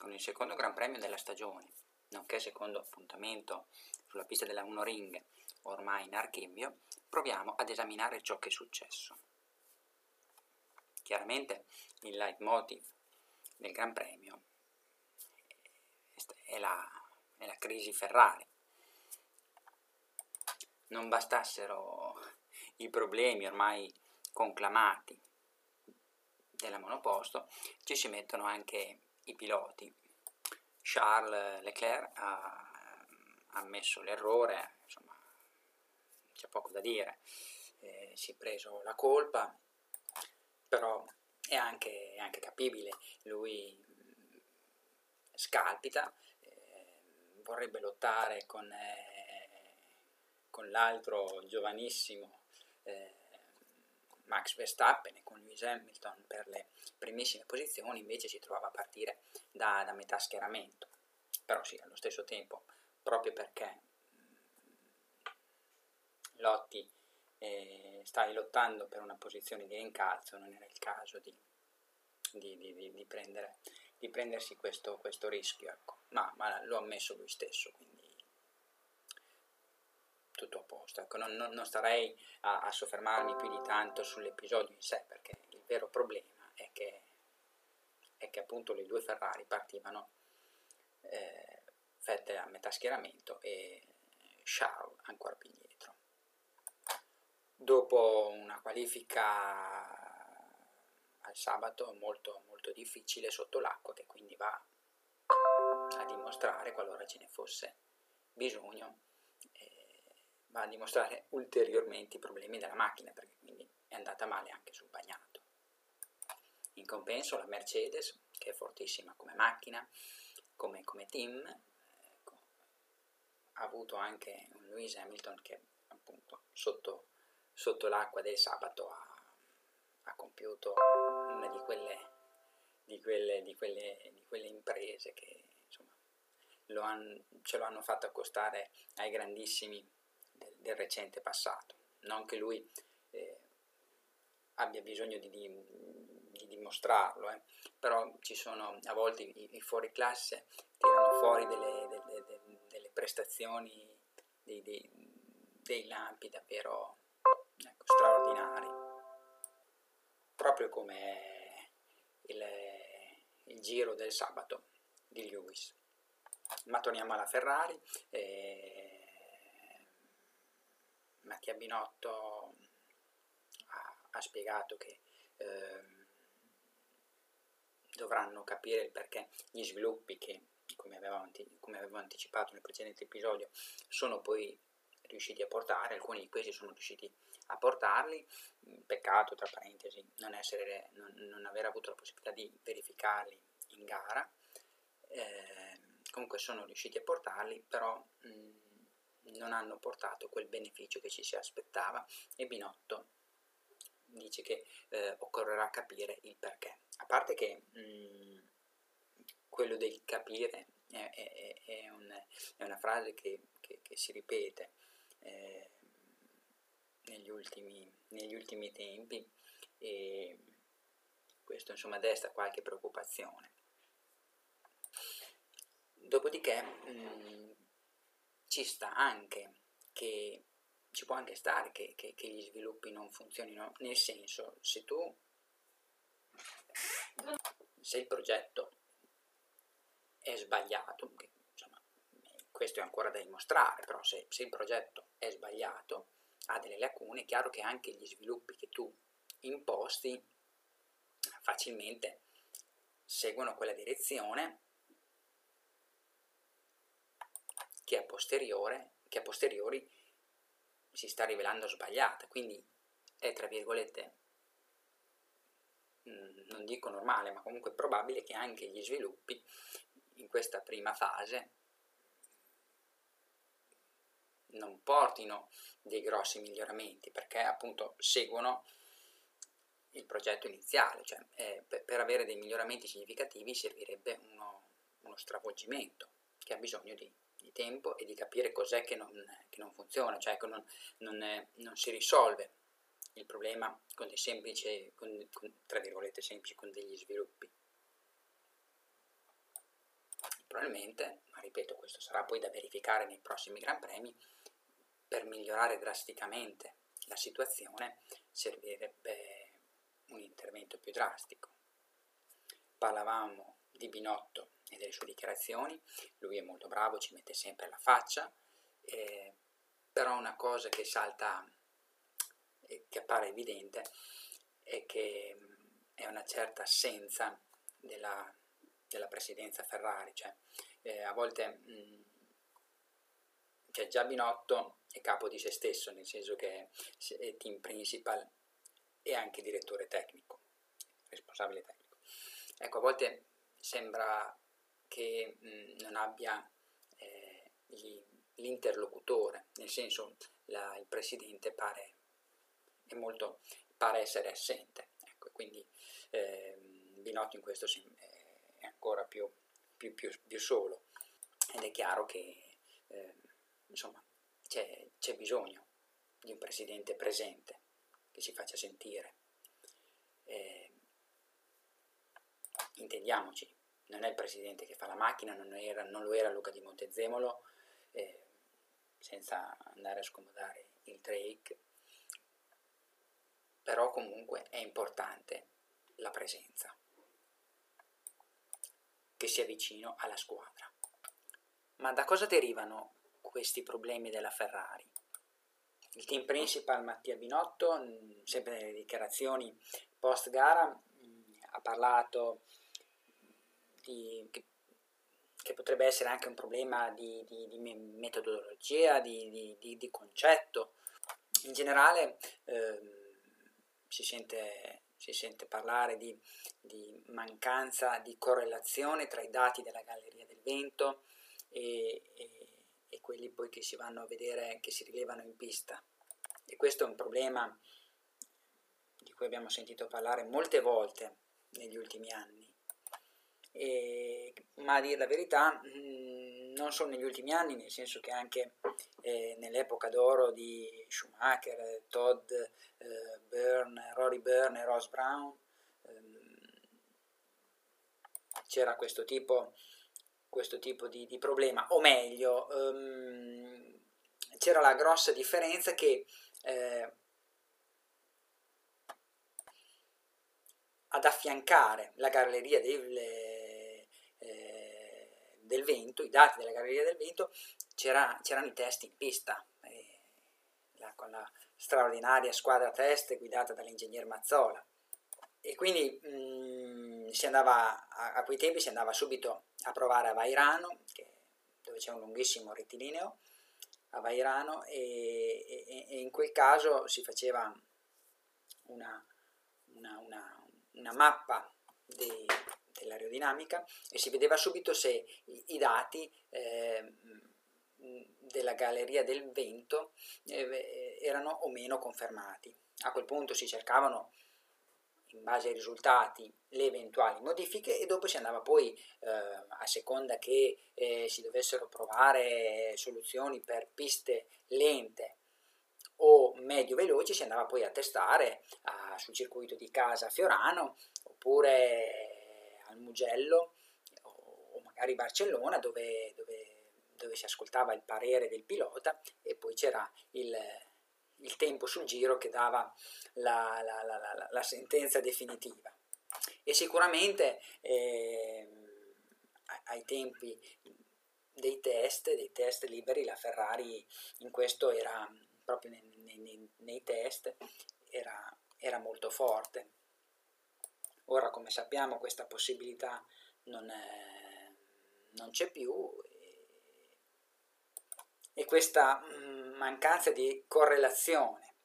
con il secondo Gran Premio della stagione, nonché secondo appuntamento sulla pista della Uno Ring, ormai in archivio, proviamo ad esaminare ciò che è successo. Chiaramente il leitmotiv del Gran Premio è la, è la crisi Ferrari. Non bastassero i problemi ormai conclamati della monoposto, ci si mettono anche i piloti. Charles Leclerc ha ammesso l'errore, insomma, c'è poco da dire, eh, si è preso la colpa, però è anche, è anche capibile, lui mh, scalpita, eh, vorrebbe lottare con, eh, con l'altro giovanissimo eh, Max Verstappen e con Lewis Hamilton per le primissime posizioni, invece si trovava a partire da, da metà schieramento. Però sì, allo stesso tempo, proprio perché Lotti eh, stai lottando per una posizione di incalzo, non era il caso di, di, di, di prendere, prendersi questo, questo rischio, ecco. ma, ma, lo ha ammesso lui stesso, quindi tutto a posto. Ecco, non, non, non, starei a, a, soffermarmi più di tanto sull'episodio in sé, perché il vero problema è che, è che appunto le due Ferrari partivano eh, Vettel a metà schieramento e Charles ancora più indietro. Dopo una qualifica al sabato molto, molto difficile sotto l'acqua, che quindi va a dimostrare, qualora ce ne fosse bisogno, va a dimostrare ulteriormente i problemi della macchina perché quindi è andata male anche sul bagnato. In compenso la Mercedes, che è fortissima come macchina, come, come team, ecco, ha avuto anche un Lewis Hamilton che appunto sotto, sotto l'acqua del sabato ha, ha compiuto una di quelle, di quelle, di quelle, di quelle imprese che insomma, lo han, ce lo hanno fatto accostare ai grandissimi del, recente passato. Non che lui eh, abbia bisogno di, di, di dimostrarlo, eh. però ci sono a volte i, i fuori classe tirano fuori delle, delle, delle, delle prestazioni, dei, dei, dei, lampi davvero ecco, straordinari, proprio come il, il giro del sabato di Lewis. Ma torniamo alla Ferrari. Eh, Mattia Binotto ha, ha spiegato che eh, dovranno capire il perché gli sviluppi che, come avevo, come avevo anticipato nel precedente episodio, sono poi riusciti a portare, alcuni di questi sono riusciti a portarli, peccato tra parentesi non, essere, non, non aver avuto la possibilità di verificarli in gara, eh, comunque sono riusciti a portarli, però mh, non hanno portato quel beneficio che ci si aspettava e Binotto dice che eh, occorrerà capire il perché. A parte che mh, mm, quello del capire è, è, è, un, è una frase che, che, che si ripete eh, negli, ultimi, negli ultimi tempi e questo insomma desta qualche preoccupazione. Dopodiché mh, mm, ci sta anche che ci può anche stare che, che, che gli sviluppi non funzionino, nel senso, se tu se il progetto è sbagliato, che, insomma, questo è ancora da dimostrare, però se, se, il progetto è sbagliato, ha delle lacune, è chiaro che anche gli sviluppi che tu imposti facilmente seguono quella direzione che a, che a posteriori si sta rivelando sbagliata, quindi è tra virgolette, mm, non dico normale, ma comunque probabile che anche gli sviluppi in questa prima fase non portino dei grossi miglioramenti, perché appunto seguono il progetto iniziale, cioè eh, per, avere dei miglioramenti significativi servirebbe uno, uno stravolgimento che ha bisogno di di tempo e di capire cos'è che non, che non funziona, cioè che non, non, è, non, si risolve il problema con dei semplici, con, con, tra virgolette semplici, con degli sviluppi. probabilmente, ma ripeto, questo sarà poi da verificare nei prossimi Gran Premi, per migliorare drasticamente la situazione servirebbe un intervento più drastico. Parlavamo di Binotto e delle sue dichiarazioni, lui è molto bravo, ci mette sempre la faccia, eh, però una cosa che salta e che appare evidente è che è una certa assenza della, della presidenza Ferrari, cioè eh, a volte mh, cioè già Binotto è capo di se stesso, nel senso che è team principal e anche direttore tecnico, responsabile tecnico. Ecco, a volte sembra che mh, non abbia eh, gli, l'interlocutore, nel senso la, il presidente pare, molto, pare essere assente, ecco, quindi eh, Binotto in questo è ancora più, più, più, più solo ed è chiaro che eh, insomma c'è, c'è bisogno di un presidente presente che si faccia sentire. Eh, intendiamoci, non è il presidente che fa la macchina, non, era, non lo era Luca di Montezemolo, eh, senza andare a scomodare il Drake, però comunque è importante la presenza, che sia vicino alla squadra. Ma da cosa derivano questi problemi della Ferrari. Il team principal Mattia Binotto, sempre nelle dichiarazioni post gara, mm, ha parlato di, che, che, potrebbe essere anche un problema di, di, metodologia, di, di, concetto. In generale eh, si, sente, si, sente, parlare di, mancanza di correlazione tra i dati della galleria del vento e, e e quelli poi che si vanno a vedere, che si rilevano in pista. E questo è un problema di cui abbiamo sentito parlare molte volte negli ultimi anni. E, ma a dire la verità, mm, non solo negli ultimi anni, nel senso che anche eh, nell'epoca d'oro di Schumacher, Todd, eh, Byrne, Rory Byrne e Ross Brown, ehm, c'era questo tipo questo tipo di, di problema, o meglio, um, c'era la grossa differenza che eh, ad affiancare la galleria eh, del, vento, i dati della galleria del vento, c'era, c'erano i test in pista, eh, con la straordinaria squadra test guidata dall'ingegner Mazzola. E quindi mh, mm, si andava, a, a, quei tempi si andava subito a provare a Vairano, che, dove c'è un lunghissimo rettilineo, a Vairano, e, e, e in quel caso si faceva una, una, una, una mappa de, dell'aerodinamica e si vedeva subito se i, i dati eh, della galleria del vento eh, erano o meno confermati. A quel punto si cercavano in base ai risultati le eventuali modifiche e dopo si andava poi eh, a seconda che eh, si dovessero provare soluzioni per piste lente o medio veloci si andava poi a testare a, sul circuito di casa Fiorano oppure al Mugello o, magari Barcellona dove, dove, dove si ascoltava il parere del pilota e poi c'era il il tempo sul giro che dava la, la, la, la sentenza definitiva. E sicuramente eh, ai tempi dei test, dei test liberi, la Ferrari in questo era proprio nei, nei, nei test era, era, molto forte. Ora, come sappiamo, questa possibilità non, è, non c'è più e questa mm, mancanza di correlazione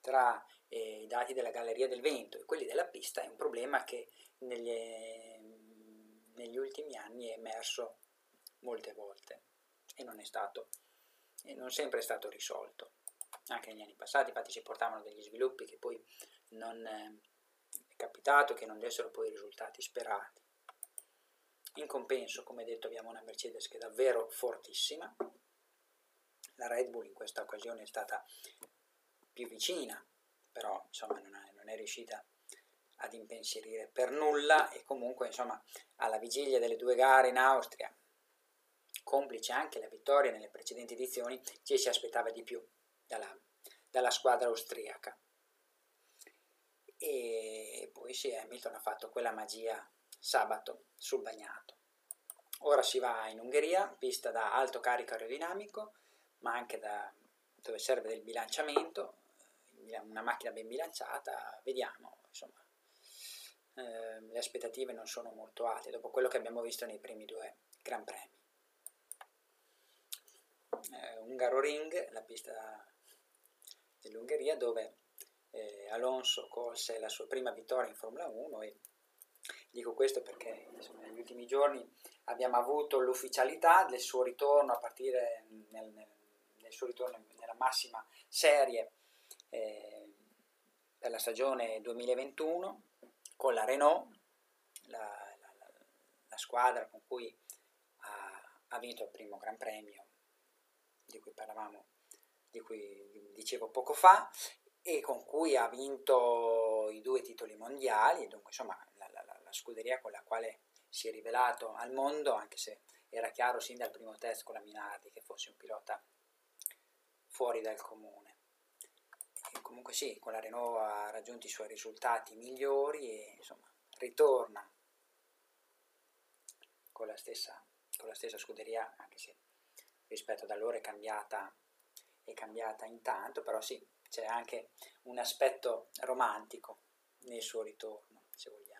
tra eh, i dati della galleria del vento e quelli della pista è un problema che negli, negli ultimi anni è emerso molte volte e non è stato e non sempre è stato risolto. Anche negli anni passati infatti si portavano degli sviluppi che poi non capitato che non dessero poi i risultati sperati in compenso come detto abbiamo una Mercedes che è davvero fortissima la Red Bull in questa occasione è stata più vicina, però insomma non è, non è riuscita ad impensierire per nulla e comunque insomma alla vigilia delle due gare in Austria, complice anche la vittoria nelle precedenti edizioni, ci si aspettava di più dalla, dalla squadra austriaca. E poi sì, Hamilton ha fatto quella magia sabato sul bagnato. Ora si va in Ungheria, pista da alto carico aerodinamico, ma anche da dove serve del bilanciamento, una macchina ben bilanciata, vediamo, insomma, eh, le aspettative non sono molto alte dopo quello che abbiamo visto nei primi due Gran Premi. Eh, Ungaro Ring, la pista dell'Ungheria, dove eh, Alonso colse la sua prima vittoria in Formula 1 e dico questo perché insomma, negli ultimi giorni abbiamo avuto l'ufficialità del suo ritorno a partire nel, nel, nel suo ritorno nella massima serie eh, per la stagione 2021 con la Renault, la, la, la, squadra con cui ha, ha, vinto il primo Gran Premio di cui parlavamo, di cui dicevo poco fa, e con cui ha vinto i due titoli mondiali, dunque insomma la, la scuderia con la quale si è rivelato al mondo, anche se era chiaro sin dal primo test con la Minardi che fosse un pilota fuori dal comune. E comunque sì, con la Renault ha raggiunto i suoi risultati migliori e insomma ritorna con la stessa, con la stessa scuderia, anche se rispetto ad allora è cambiata, è cambiata intanto, però sì, c'è anche un aspetto romantico nel suo ritorno, se vogliamo.